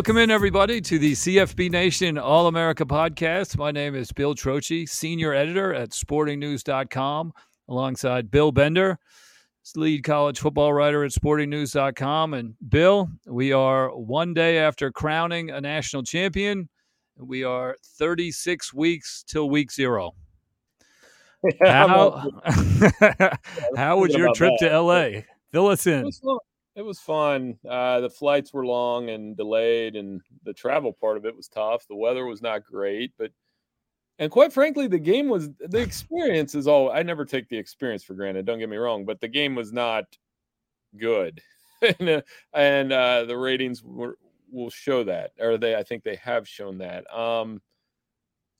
Welcome in, everybody, to the CFB Nation All America podcast. My name is Bill Trocchi, senior editor at sportingnews.com, alongside Bill Bender, lead college football writer at sportingnews.com. And Bill, we are one day after crowning a national champion. We are 36 weeks till week zero. How, how was your trip that. to LA? Fill us in it was fun. Uh, the flights were long and delayed, and the travel part of it was tough. The weather was not great, but and quite frankly, the game was the experience is all. I never take the experience for granted. Don't get me wrong, but the game was not good, and, uh, and uh, the ratings were, will show that, or they I think they have shown that. Um,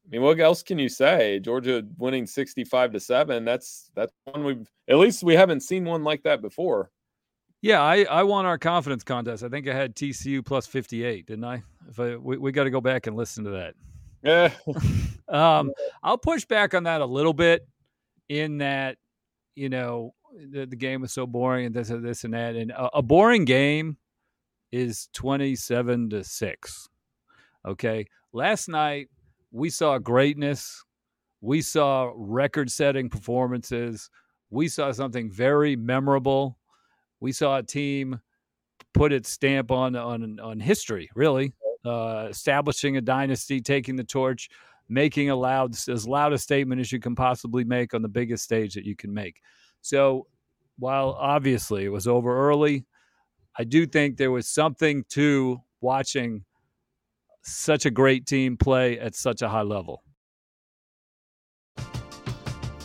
I mean, what else can you say? Georgia winning sixty-five to seven. That's that's one we've at least we haven't seen one like that before. Yeah, I, I won our confidence contest. I think I had TCU plus 58, didn't I? If I we, we got to go back and listen to that. Yeah. um, I'll push back on that a little bit in that, you know, the, the game was so boring and this and this and that. And a, a boring game is 27 to 6. Okay. Last night, we saw greatness. We saw record setting performances. We saw something very memorable we saw a team put its stamp on on on history, really, uh, establishing a dynasty, taking the torch, making a loud as loud a statement as you can possibly make on the biggest stage that you can make. So, while obviously it was over early, I do think there was something to watching such a great team play at such a high level.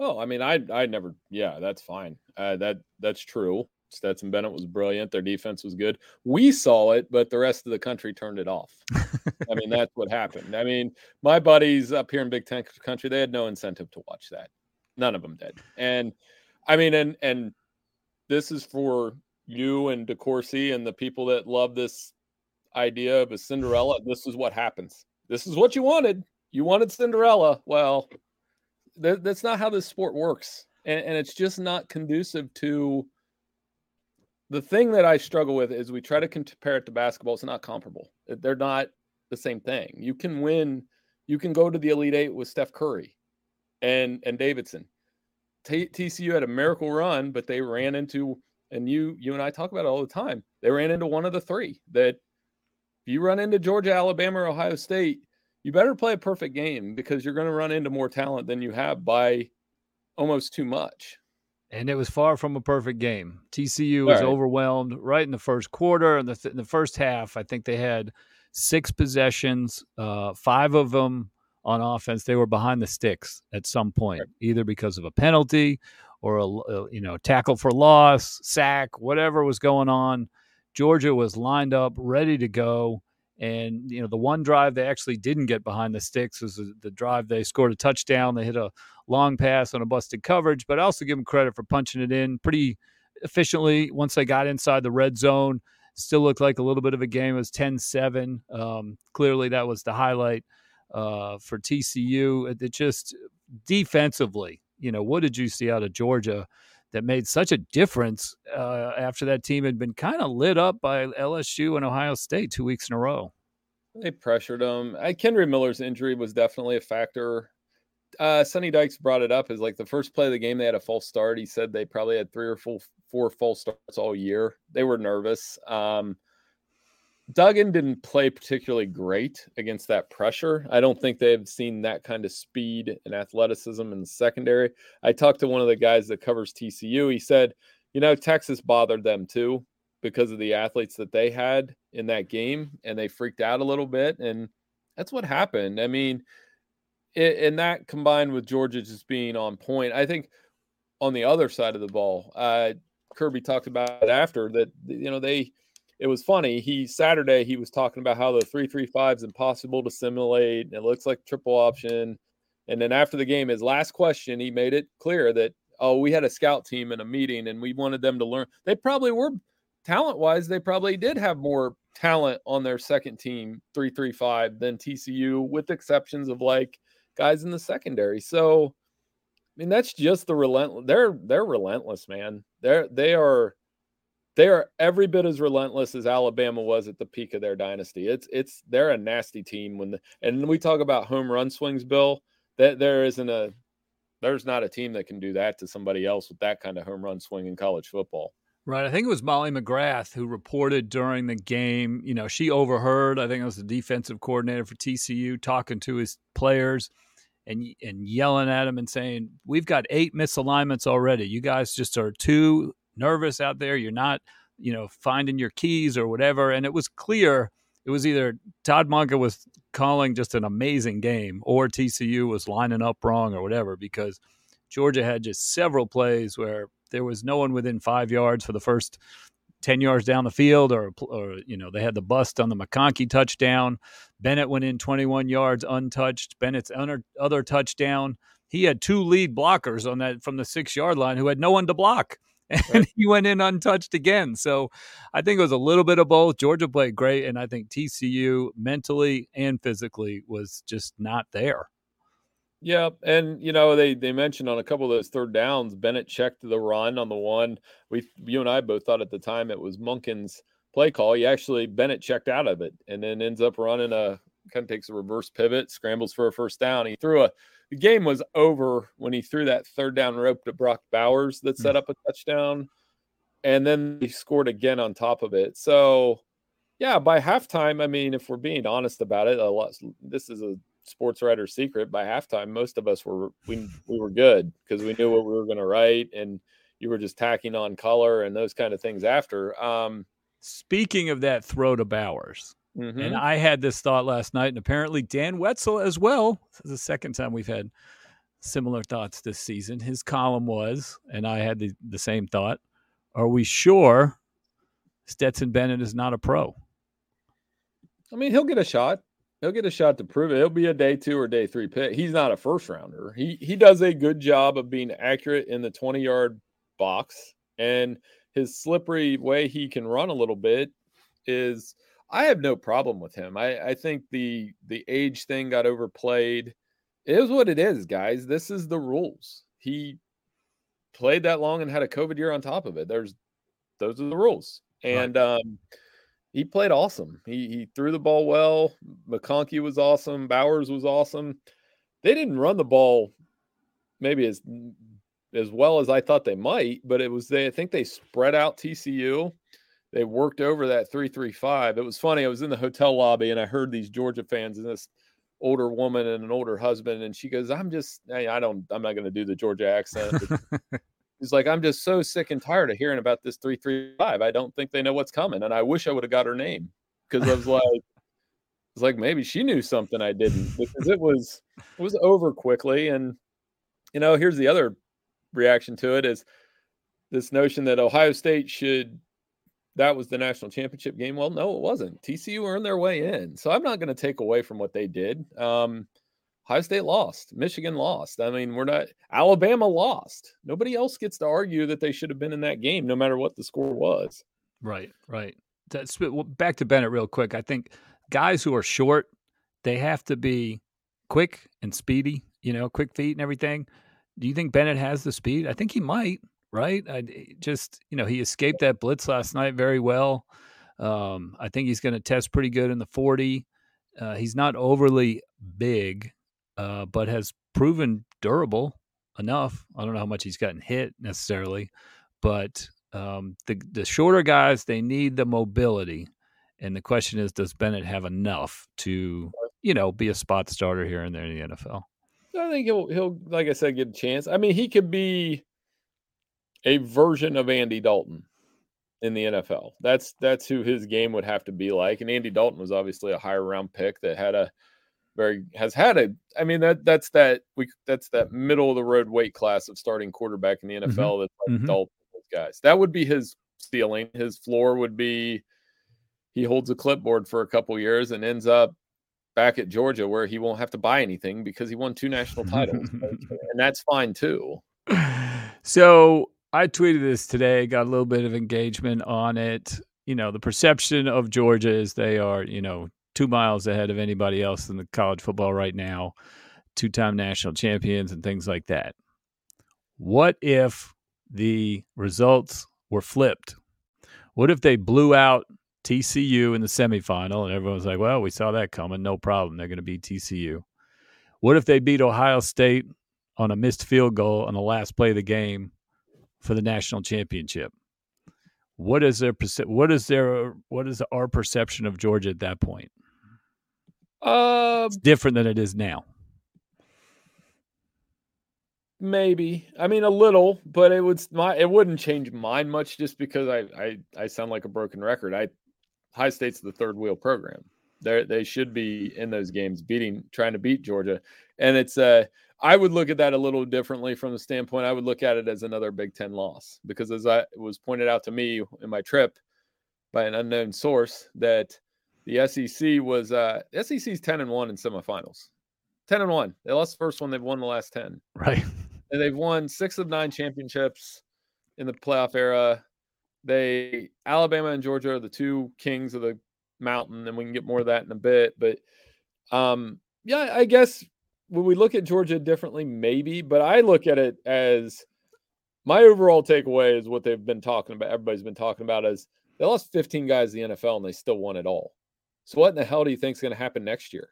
Well, I mean, I I never, yeah, that's fine. Uh, that that's true. Stetson Bennett was brilliant. Their defense was good. We saw it, but the rest of the country turned it off. I mean, that's what happened. I mean, my buddies up here in Big Ten country, they had no incentive to watch that. None of them did. And I mean, and and this is for you and DeCourcy and the people that love this idea of a Cinderella. This is what happens. This is what you wanted. You wanted Cinderella. Well, that, that's not how this sport works, and, and it's just not conducive to. The thing that I struggle with is we try to compare it to basketball. It's not comparable. They're not the same thing. You can win. You can go to the Elite Eight with Steph Curry, and and Davidson. T- TCU had a miracle run, but they ran into and you you and I talk about it all the time. They ran into one of the three that if you run into Georgia, Alabama, or Ohio State, you better play a perfect game because you're going to run into more talent than you have by almost too much. And it was far from a perfect game. TCU was right. overwhelmed right in the first quarter. In the, th- in the first half, I think they had six possessions, uh, five of them on offense. They were behind the sticks at some point, right. either because of a penalty or a, a, you know tackle for loss, sack, whatever was going on. Georgia was lined up, ready to go. And you know, the one drive they actually didn't get behind the sticks was the, drive they scored a touchdown. They hit a long pass on a busted coverage, but I also give them credit for punching it in pretty efficiently once they got inside the red zone. Still looked like a little bit of a game. It was 10 7. Um, clearly, that was the highlight uh, for TCU. It, it just defensively, you know, what did you see out of Georgia that made such a difference uh, after that team had been kind of lit up by LSU and Ohio State two weeks in a row. They pressured them. I, Kendre Miller's injury was definitely a factor. Uh, Sonny Dykes brought it up as like the first play of the game. They had a false start. He said they probably had three or four, four false starts all year. They were nervous. Um, Duggan didn't play particularly great against that pressure. I don't think they've seen that kind of speed and athleticism in the secondary. I talked to one of the guys that covers TCU. He said, you know, Texas bothered them too because of the athletes that they had in that game and they freaked out a little bit. And that's what happened. I mean, it, and that combined with Georgia just being on point, I think on the other side of the ball, uh, Kirby talked about after that, you know, they, it was funny. He Saturday he was talking about how the three three five is impossible to simulate. It looks like triple option. And then after the game, his last question, he made it clear that oh, we had a scout team in a meeting and we wanted them to learn. They probably were talent wise, they probably did have more talent on their second team, three three five, than TCU, with exceptions of like guys in the secondary. So I mean, that's just the relentless. They're they're relentless, man. They're they are they are every bit as relentless as Alabama was at the peak of their dynasty. It's it's they're a nasty team when the and we talk about home run swings, Bill. That there isn't a there's not a team that can do that to somebody else with that kind of home run swing in college football. Right. I think it was Molly McGrath who reported during the game. You know, she overheard, I think it was the defensive coordinator for TCU talking to his players and and yelling at him and saying, We've got eight misalignments already. You guys just are too nervous out there. You're not, you know, finding your keys or whatever. And it was clear it was either Todd Monken was calling just an amazing game or TCU was lining up wrong or whatever because Georgia had just several plays where there was no one within five yards for the first 10 yards down the field or, or you know they had the bust on the mcconkey touchdown bennett went in 21 yards untouched bennett's other, other touchdown he had two lead blockers on that from the six yard line who had no one to block. And he went in untouched again. So I think it was a little bit of both. Georgia played great, and I think TCU mentally and physically was just not there. Yeah, and you know they they mentioned on a couple of those third downs, Bennett checked the run on the one. We you and I both thought at the time it was Monken's play call. He actually Bennett checked out of it and then ends up running a kind of takes a reverse pivot, scrambles for a first down. He threw a the game was over when he threw that third down rope to Brock Bowers that set mm. up a touchdown. And then he scored again on top of it. So, yeah, by halftime, I mean, if we're being honest about it, a lot, this is a sports writer secret. By halftime, most of us were we we were good because we knew what we were going to write, and you were just tacking on color and those kind of things after. Um, Speaking of that throw to Bowers, Mm-hmm. And I had this thought last night, and apparently Dan Wetzel as well. This is the second time we've had similar thoughts this season. His column was, and I had the, the same thought Are we sure Stetson Bennett is not a pro? I mean, he'll get a shot. He'll get a shot to prove it. He'll be a day two or day three pick. He's not a first rounder. He he does a good job of being accurate in the 20 yard box. And his slippery way he can run a little bit is I have no problem with him. I, I think the the age thing got overplayed. It is what it is, guys. This is the rules. He played that long and had a COVID year on top of it. There's those are the rules. And right. um, he played awesome. He he threw the ball well. McConkey was awesome. Bowers was awesome. They didn't run the ball maybe as as well as I thought they might, but it was they I think they spread out TCU they worked over that 335. It was funny. I was in the hotel lobby and I heard these Georgia fans and this older woman and an older husband. And she goes, I'm just, I don't, I'm not going to do the Georgia accent. He's like, I'm just so sick and tired of hearing about this 335. I don't think they know what's coming. And I wish I would have got her name because I was like, it's like maybe she knew something I didn't because it was, it was over quickly. And, you know, here's the other reaction to it is this notion that Ohio State should that was the national championship game. Well, no, it wasn't. TCU earned their way in. So I'm not going to take away from what they did. Um, Ohio State lost. Michigan lost. I mean, we're not, Alabama lost. Nobody else gets to argue that they should have been in that game, no matter what the score was. Right, right. That's back to Bennett real quick. I think guys who are short, they have to be quick and speedy, you know, quick feet and everything. Do you think Bennett has the speed? I think he might right? I just, you know, he escaped that blitz last night very well. Um, I think he's going to test pretty good in the 40. Uh, he's not overly big, uh, but has proven durable enough. I don't know how much he's gotten hit necessarily, but um, the the shorter guys they need the mobility, and the question is, does Bennett have enough to you know be a spot starter here and there in the NFL? I think he'll he'll like I said get a chance. I mean, he could be a version of Andy Dalton in the NFL. That's that's who his game would have to be like. And Andy Dalton was obviously a higher round pick that had a very has had a I mean that that's that we that's that middle of the road weight class of starting quarterback in the NFL mm-hmm. that's like mm-hmm. Dalton guys. That would be his ceiling. His floor would be he holds a clipboard for a couple years and ends up back at Georgia where he won't have to buy anything because he won two national titles. and that's fine too. So I tweeted this today, got a little bit of engagement on it. You know, the perception of Georgia is they are, you know, two miles ahead of anybody else in the college football right now, two time national champions and things like that. What if the results were flipped? What if they blew out TCU in the semifinal and everyone's like, well, we saw that coming. No problem. They're going to beat TCU. What if they beat Ohio State on a missed field goal on the last play of the game for the national championship. What is their what is their what is our perception of Georgia at that point? Uh, it's different than it is now. Maybe. I mean, a little, but it would my it wouldn't change mine much just because I I I sound like a broken record. I Ohio State's the third wheel program. They they should be in those games beating trying to beat Georgia, and it's uh I would look at that a little differently from the standpoint. I would look at it as another Big Ten loss because, as I was pointed out to me in my trip by an unknown source, that the SEC was uh, SEC's ten and one in semifinals, 10 and 1. They lost the first one, they've won the last 10. Right. And they've won 6 of 9 championships in the playoff era. They Alabama and Georgia are the two kings of the mountain and we can get more of that in a bit, but um yeah, I guess when we look at Georgia differently maybe, but I look at it as my overall takeaway is what they've been talking about. Everybody's been talking about is they lost 15 guys in the NFL and they still won it all. So what in the hell do you think is going to happen next year?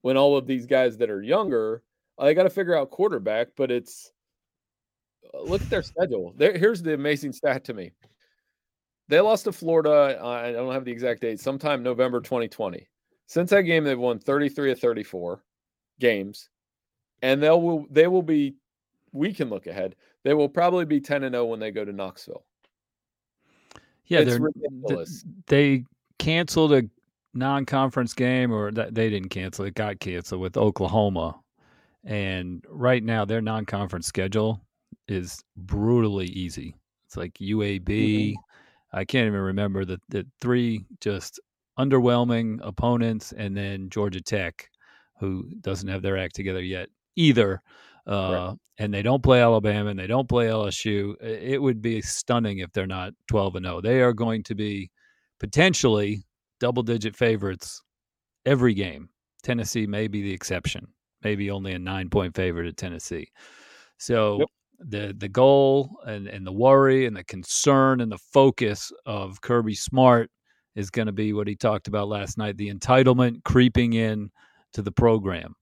When all of these guys that are younger, they got to figure out quarterback, but it's uh, look at their schedule. There, here's the amazing stat to me. They lost to Florida. I don't have the exact date. Sometime November 2020. Since that game, they've won 33 of 34 games, and they will they will be. We can look ahead. They will probably be 10 and 0 when they go to Knoxville. Yeah, it's they're ridiculous. they canceled a non-conference game, or that they didn't cancel it. Got canceled with Oklahoma, and right now their non-conference schedule is brutally easy. It's like UAB. Mm-hmm. I can't even remember the the three just underwhelming opponents, and then Georgia Tech, who doesn't have their act together yet either. Uh, right. And they don't play Alabama and they don't play LSU. It would be stunning if they're not 12 and 0. They are going to be potentially double digit favorites every game. Tennessee may be the exception, maybe only a nine point favorite at Tennessee. So yep. the the goal and, and the worry and the concern and the focus of Kirby Smart is going to be what he talked about last night the entitlement creeping in to the program.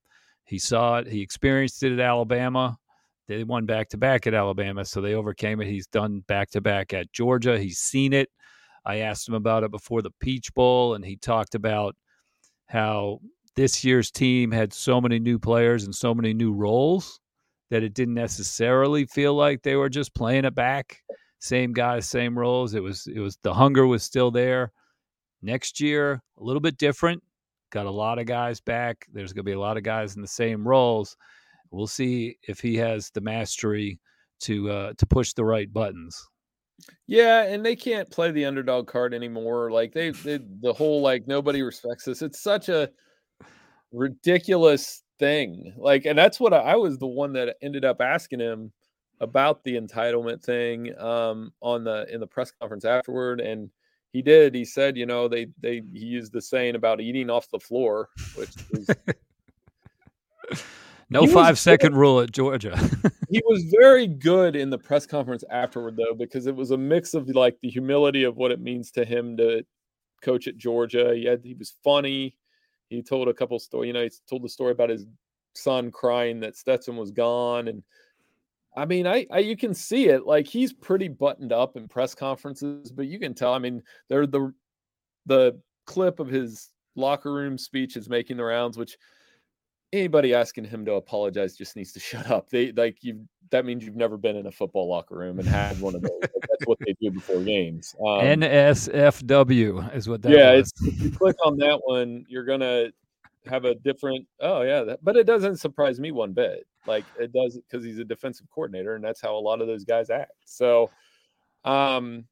He saw it. He experienced it at Alabama. They won back to back at Alabama, so they overcame it. He's done back to back at Georgia. He's seen it. I asked him about it before the Peach Bowl, and he talked about how this year's team had so many new players and so many new roles that it didn't necessarily feel like they were just playing it back. Same guys, same roles. It was it was the hunger was still there. Next year, a little bit different. Got a lot of guys back. There's going to be a lot of guys in the same roles. We'll see if he has the mastery to uh, to push the right buttons. Yeah, and they can't play the underdog card anymore. Like they, they the whole like nobody respects us. It's such a ridiculous thing. Like, and that's what I, I was the one that ended up asking him about the entitlement thing um, on the in the press conference afterward, and he did. He said, you know, they they he used the saying about eating off the floor, which is no five second rule at Georgia. he was very good in the press conference afterward, though, because it was a mix of like the humility of what it means to him to coach at Georgia. He had he was funny. He told a couple story. You know, he told the story about his son crying that Stetson was gone, and I mean, I, I, you can see it. Like he's pretty buttoned up in press conferences, but you can tell. I mean, they're the the clip of his locker room speech is making the rounds, which anybody asking him to apologize just needs to shut up. They like you. That means you've never been in a football locker room and had one of those. that's what they do before games. Um, NSFW is what that. Yeah, you click on that one, you're gonna have a different. Oh yeah, that, but it doesn't surprise me one bit. Like it does because he's a defensive coordinator, and that's how a lot of those guys act. So, um,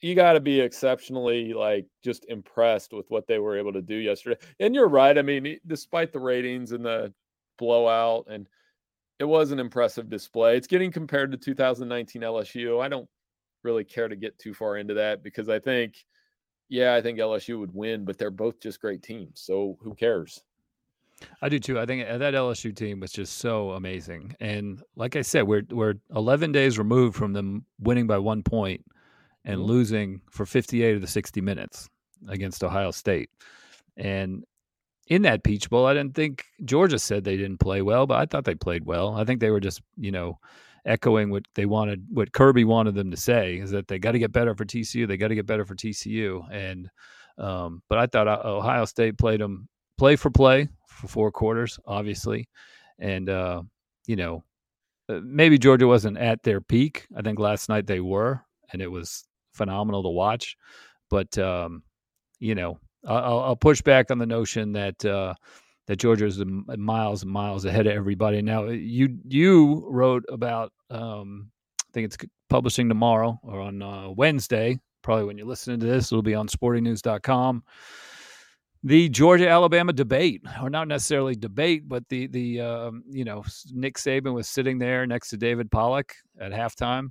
you got to be exceptionally like just impressed with what they were able to do yesterday. And you're right. I mean, despite the ratings and the blowout, and it was an impressive display. It's getting compared to 2019 LSU. I don't really care to get too far into that because I think, yeah, I think LSU would win, but they're both just great teams. So who cares? I do too. I think uh, that LSU team was just so amazing. And like I said, we're we're 11 days removed from them winning by one point and mm-hmm. losing for 58 of the 60 minutes against Ohio State. And in that Peach Bowl, I didn't think Georgia said they didn't play well, but I thought they played well. I think they were just, you know, echoing what they wanted, what Kirby wanted them to say is that they got to get better for TCU. They got to get better for TCU. And, um, but I thought uh, Ohio State played them play for play for four quarters, obviously. And, uh, you know, uh, maybe Georgia wasn't at their peak. I think last night they were, and it was phenomenal to watch. But um, you know, I'll, I'll, push back on the notion that uh, that Georgia is miles and miles ahead of everybody. Now, you you wrote about um, I think it's publishing tomorrow or on uh, Wednesday. Probably when you're listening to this, it'll be on SportingNews.com. the Georgia Alabama debate, or not necessarily debate, but the the um, you know Nick Saban was sitting there next to David Pollack at halftime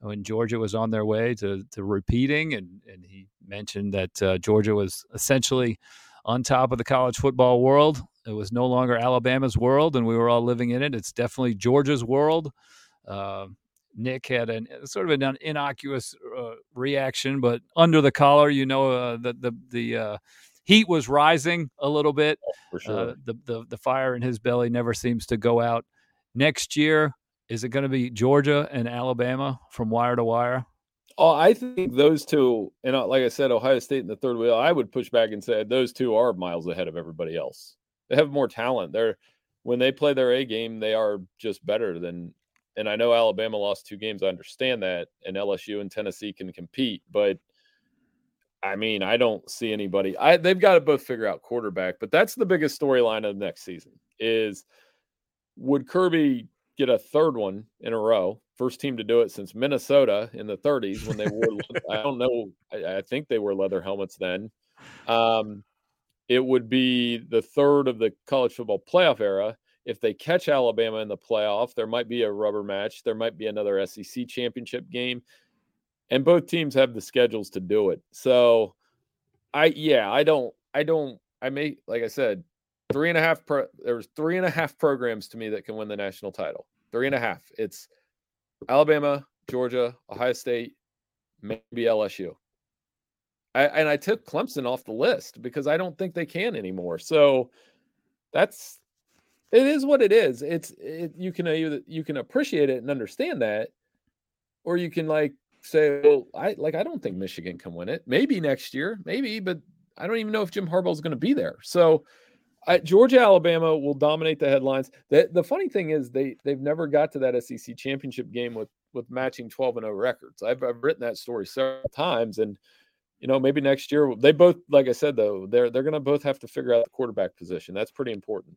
when Georgia was on their way to to repeating, and and he mentioned that uh, Georgia was essentially on top of the college football world. It was no longer Alabama's world, and we were all living in it. It's definitely Georgia's world. Uh, Nick had an sort of an innocuous uh, reaction, but under the collar, you know, uh, the the the uh, heat was rising a little bit. Oh, for Uh, sure. the, the the fire in his belly never seems to go out. Next year, is it going to be Georgia and Alabama from wire to wire? Oh, I think those two, and uh, like I said, Ohio State in the third wheel. I would push back and say those two are miles ahead of everybody else. They have more talent. They're when they play their A game, they are just better than. And I know Alabama lost two games. I understand that, and LSU and Tennessee can compete, but I mean, I don't see anybody. I they've got to both figure out quarterback, but that's the biggest storyline of the next season. Is would Kirby get a third one in a row? First team to do it since Minnesota in the 30s when they wore. I don't know. I, I think they wore leather helmets then. Um, it would be the third of the college football playoff era. If they catch Alabama in the playoff, there might be a rubber match. There might be another SEC championship game and both teams have the schedules to do it. So, I yeah, I don't, I don't, I may like I said, three and a half. Pro, there's three and a half programs to me that can win the national title. Three and a half. It's Alabama, Georgia, Ohio State, maybe LSU. I, and I took Clemson off the list because I don't think they can anymore. So that's it is what it is. It's it, you can uh, either you can appreciate it and understand that, or you can like say, well, I like I don't think Michigan can win it. Maybe next year, maybe, but I don't even know if Jim Harbaugh is going to be there. So I, Georgia, Alabama will dominate the headlines. The the funny thing is they they've never got to that SEC championship game with with matching 12 and 0 records. I've I've written that story several times and you know, maybe next year they both like I said though, they're they're going to both have to figure out the quarterback position. That's pretty important.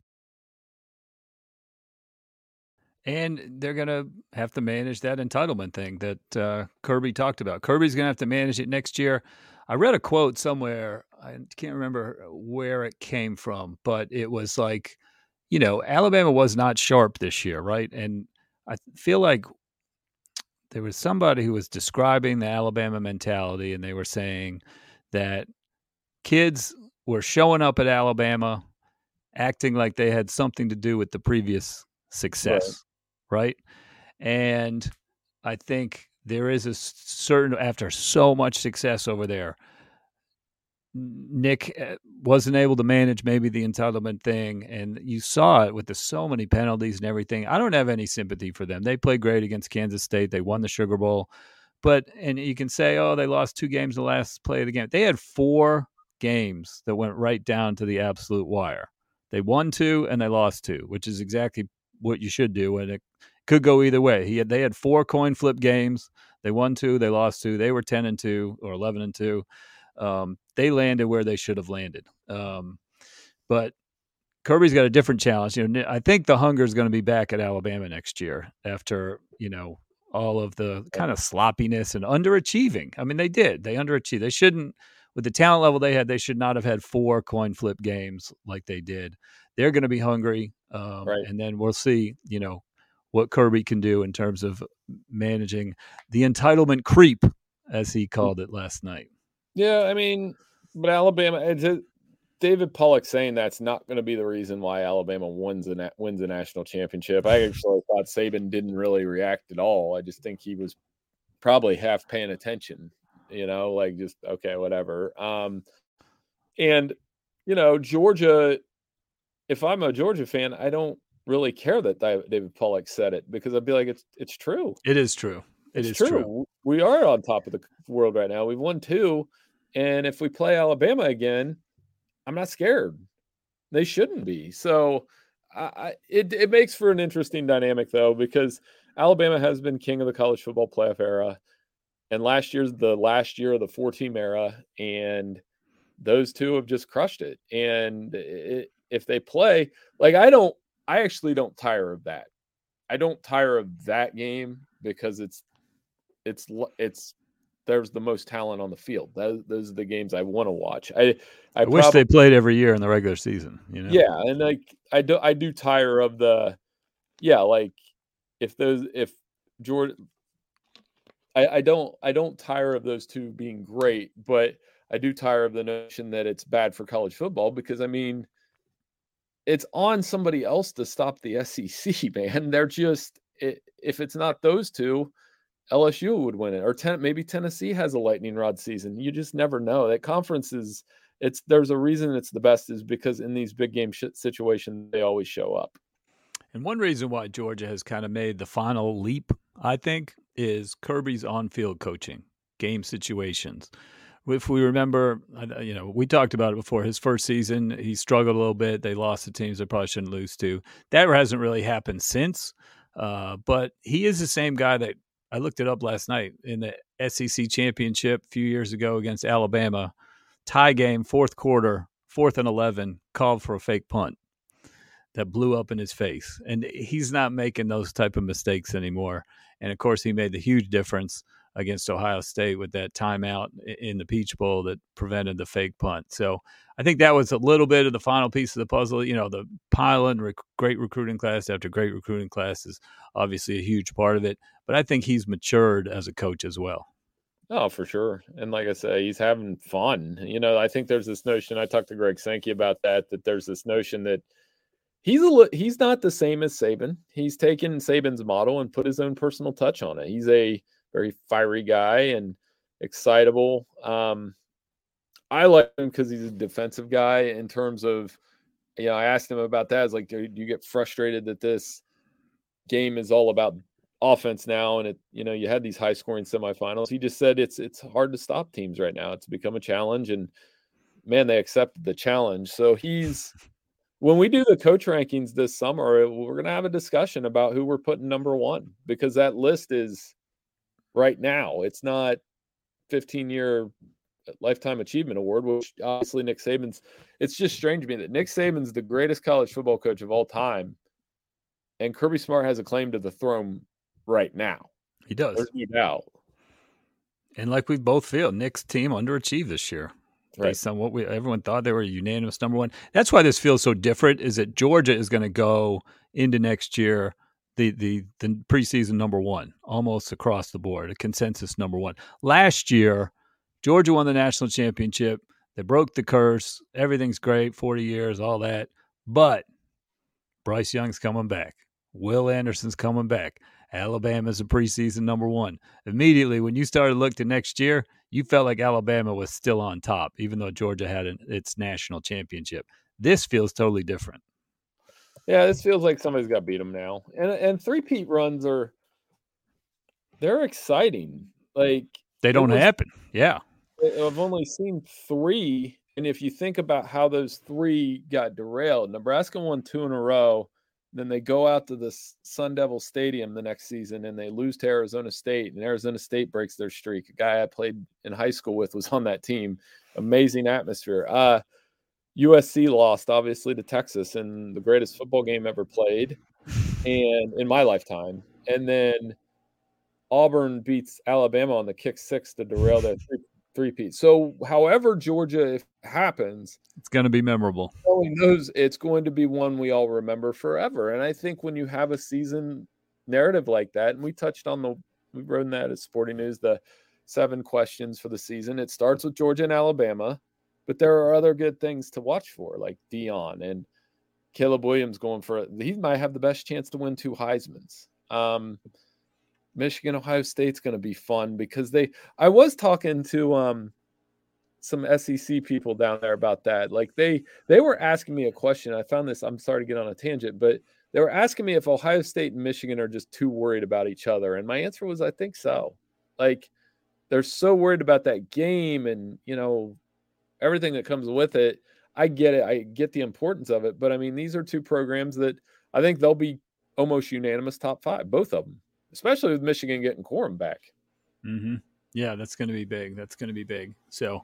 And they're going to have to manage that entitlement thing that uh, Kirby talked about. Kirby's going to have to manage it next year. I read a quote somewhere. I can't remember where it came from, but it was like, you know, Alabama was not sharp this year, right? And I feel like there was somebody who was describing the Alabama mentality, and they were saying that kids were showing up at Alabama acting like they had something to do with the previous success, right? And I think there is a certain, after so much success over there, Nick uh, wasn't able to manage maybe the entitlement thing, and you saw it with the so many penalties and everything. I don't have any sympathy for them. They played great against Kansas State. They won the Sugar Bowl, but and you can say, oh, they lost two games the last play of the game. They had four games that went right down to the absolute wire. They won two and they lost two, which is exactly what you should do, and it could go either way. He had they had four coin flip games. They won two, they lost two. They were ten and two or eleven and two um, they landed where they should have landed. Um, but Kirby's got a different challenge. You know, I think the hunger is going to be back at Alabama next year after you know all of the kind of sloppiness and underachieving. I mean, they did. They underachieved. They shouldn't, with the talent level they had, they should not have had four coin flip games like they did. They're going to be hungry, um, Right. and then we'll see. You know what Kirby can do in terms of managing the entitlement creep, as he called it last night. Yeah, I mean, But Alabama, it's David Pollack saying that's not going to be the reason why Alabama wins na- wins a national championship. I actually thought Saban didn't really react at all. I just think he was probably half paying attention. You know, like just okay, whatever. Um, and you know, Georgia. If I'm a Georgia fan, I don't really care that David Pollack said it because I'd be like, it's it's true. It is true. It it's is true. true. We are on top of the world right now. We've won two, and if we play Alabama again, I'm not scared. They shouldn't be. So, I, it it makes for an interesting dynamic though because Alabama has been king of the college football playoff era, and last year's the last year of the four team era, and those two have just crushed it. And it, if they play like I don't, I actually don't tire of that. I don't tire of that game because it's it's it's there's the most talent on the field. Those, those are the games I want to watch. I I, I wish they played every year in the regular season. You know. Yeah, and like I do I do tire of the yeah like if those if Jordan, I, I don't I don't tire of those two being great, but I do tire of the notion that it's bad for college football because I mean it's on somebody else to stop the SEC, man. They're just if it's not those two, LSU would win it, or ten, maybe Tennessee has a lightning rod season. You just never know. That conference is it's there's a reason it's the best is because in these big game situations they always show up. And one reason why Georgia has kind of made the final leap, I think, is Kirby's on-field coaching, game situations. If we remember, you know, we talked about it before. His first season, he struggled a little bit. They lost the teams they probably shouldn't lose to. That hasn't really happened since. Uh, but he is the same guy that I looked it up last night in the SEC championship a few years ago against Alabama. Tie game, fourth quarter, fourth and 11, called for a fake punt that blew up in his face. And he's not making those type of mistakes anymore. And of course, he made the huge difference against Ohio State with that timeout in the Peach Bowl that prevented the fake punt. So I think that was a little bit of the final piece of the puzzle. You know, the piling rec- great recruiting class after great recruiting class is obviously a huge part of it. But I think he's matured as a coach as well. Oh, for sure. And like I say, he's having fun. You know, I think there's this notion. I talked to Greg Sankey about that. That there's this notion that he's a he's not the same as Saban. He's taken Saban's model and put his own personal touch on it. He's a very fiery guy and excitable. Um, I like him because he's a defensive guy. In terms of, you know, I asked him about that. I was like, do you get frustrated that this game is all about offense now and it you know you had these high scoring semifinals he just said it's it's hard to stop teams right now it's become a challenge and man they accepted the challenge so he's when we do the coach rankings this summer we're going to have a discussion about who we're putting number one because that list is right now. It's not 15 year uh, lifetime achievement award, which obviously Nick Saban's. It's just strange to me that Nick Saban's the greatest college football coach of all time, and Kirby Smart has a claim to the throne right now. He does. There's no doubt. And like we both feel, Nick's team underachieved this year. Right. Based on what we everyone thought they were unanimous number one. That's why this feels so different. Is that Georgia is going to go into next year the the the preseason number one almost across the board, a consensus number one. Last year, Georgia won the national championship. They broke the curse. Everything's great, forty years, all that. But Bryce Young's coming back. Will Anderson's coming back. Alabama's a preseason number one. Immediately, when you started to look to next year, you felt like Alabama was still on top, even though Georgia had an, its national championship. This feels totally different. Yeah, this feels like somebody's got to beat them now. And and three peat runs are they're exciting. Like they don't was, happen. Yeah. I've only seen three. And if you think about how those three got derailed, Nebraska won two in a row. Then they go out to the Sun Devil Stadium the next season and they lose to Arizona State. And Arizona State breaks their streak. A guy I played in high school with was on that team. Amazing atmosphere. Uh, USC lost obviously to Texas in the greatest football game ever played, and in my lifetime. And then Auburn beats Alabama on the kick six to derail that three three-peat. So, however Georgia happens, it's going to be memorable. knows it's going to be one we all remember forever. And I think when you have a season narrative like that, and we touched on the we wrote that as Sporting News the seven questions for the season. It starts with Georgia and Alabama but there are other good things to watch for, like Dion and Caleb Williams going for. He might have the best chance to win two Heisman's. Um, Michigan, Ohio State's going to be fun because they. I was talking to um, some SEC people down there about that. Like they they were asking me a question. I found this. I'm sorry to get on a tangent, but they were asking me if Ohio State and Michigan are just too worried about each other, and my answer was I think so. Like they're so worried about that game and you know everything that comes with it. I get it. I get the importance of it, but I mean these are two programs that I think they'll be almost unanimous top five, both of them especially with Michigan getting Corum back. Mm-hmm. Yeah, that's going to be big. That's going to be big. So,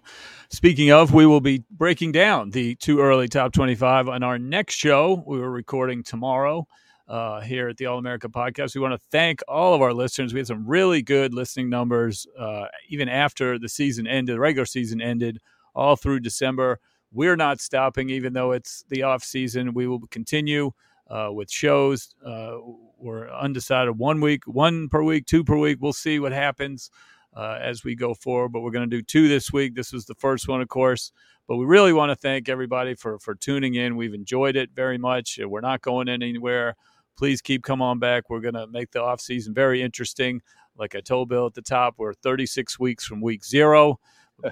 speaking of, we will be breaking down the too early top 25 on our next show. We were recording tomorrow uh, here at the All America podcast. We want to thank all of our listeners. We had some really good listening numbers, uh, even after the season ended, the regular season ended, all through December. We're not stopping, even though it's the off season. We will continue uh, with shows. Uh, we're undecided one week, one per week, two per week. We'll see what happens uh, as we go forward. But we're going to do two this week. This was the first one, of course. But we really want to thank everybody for for tuning in. We've enjoyed it very much. We're not going anywhere. Please keep come on back. We're going to make the off season very interesting. Like I told Bill at the top, we're 36 weeks from week zero.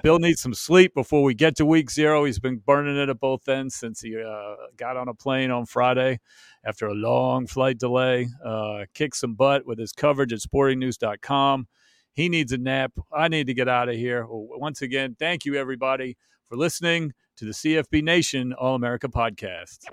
Bill needs some sleep before we get to week zero. He's been burning it at both ends since he uh, got on a plane on Friday after a long flight delay. Uh, some butt with his coverage at sportingnews.com. He needs a nap. I need to get out of here. Once again, thank you, everybody, for listening to the CFB Nation All America podcast.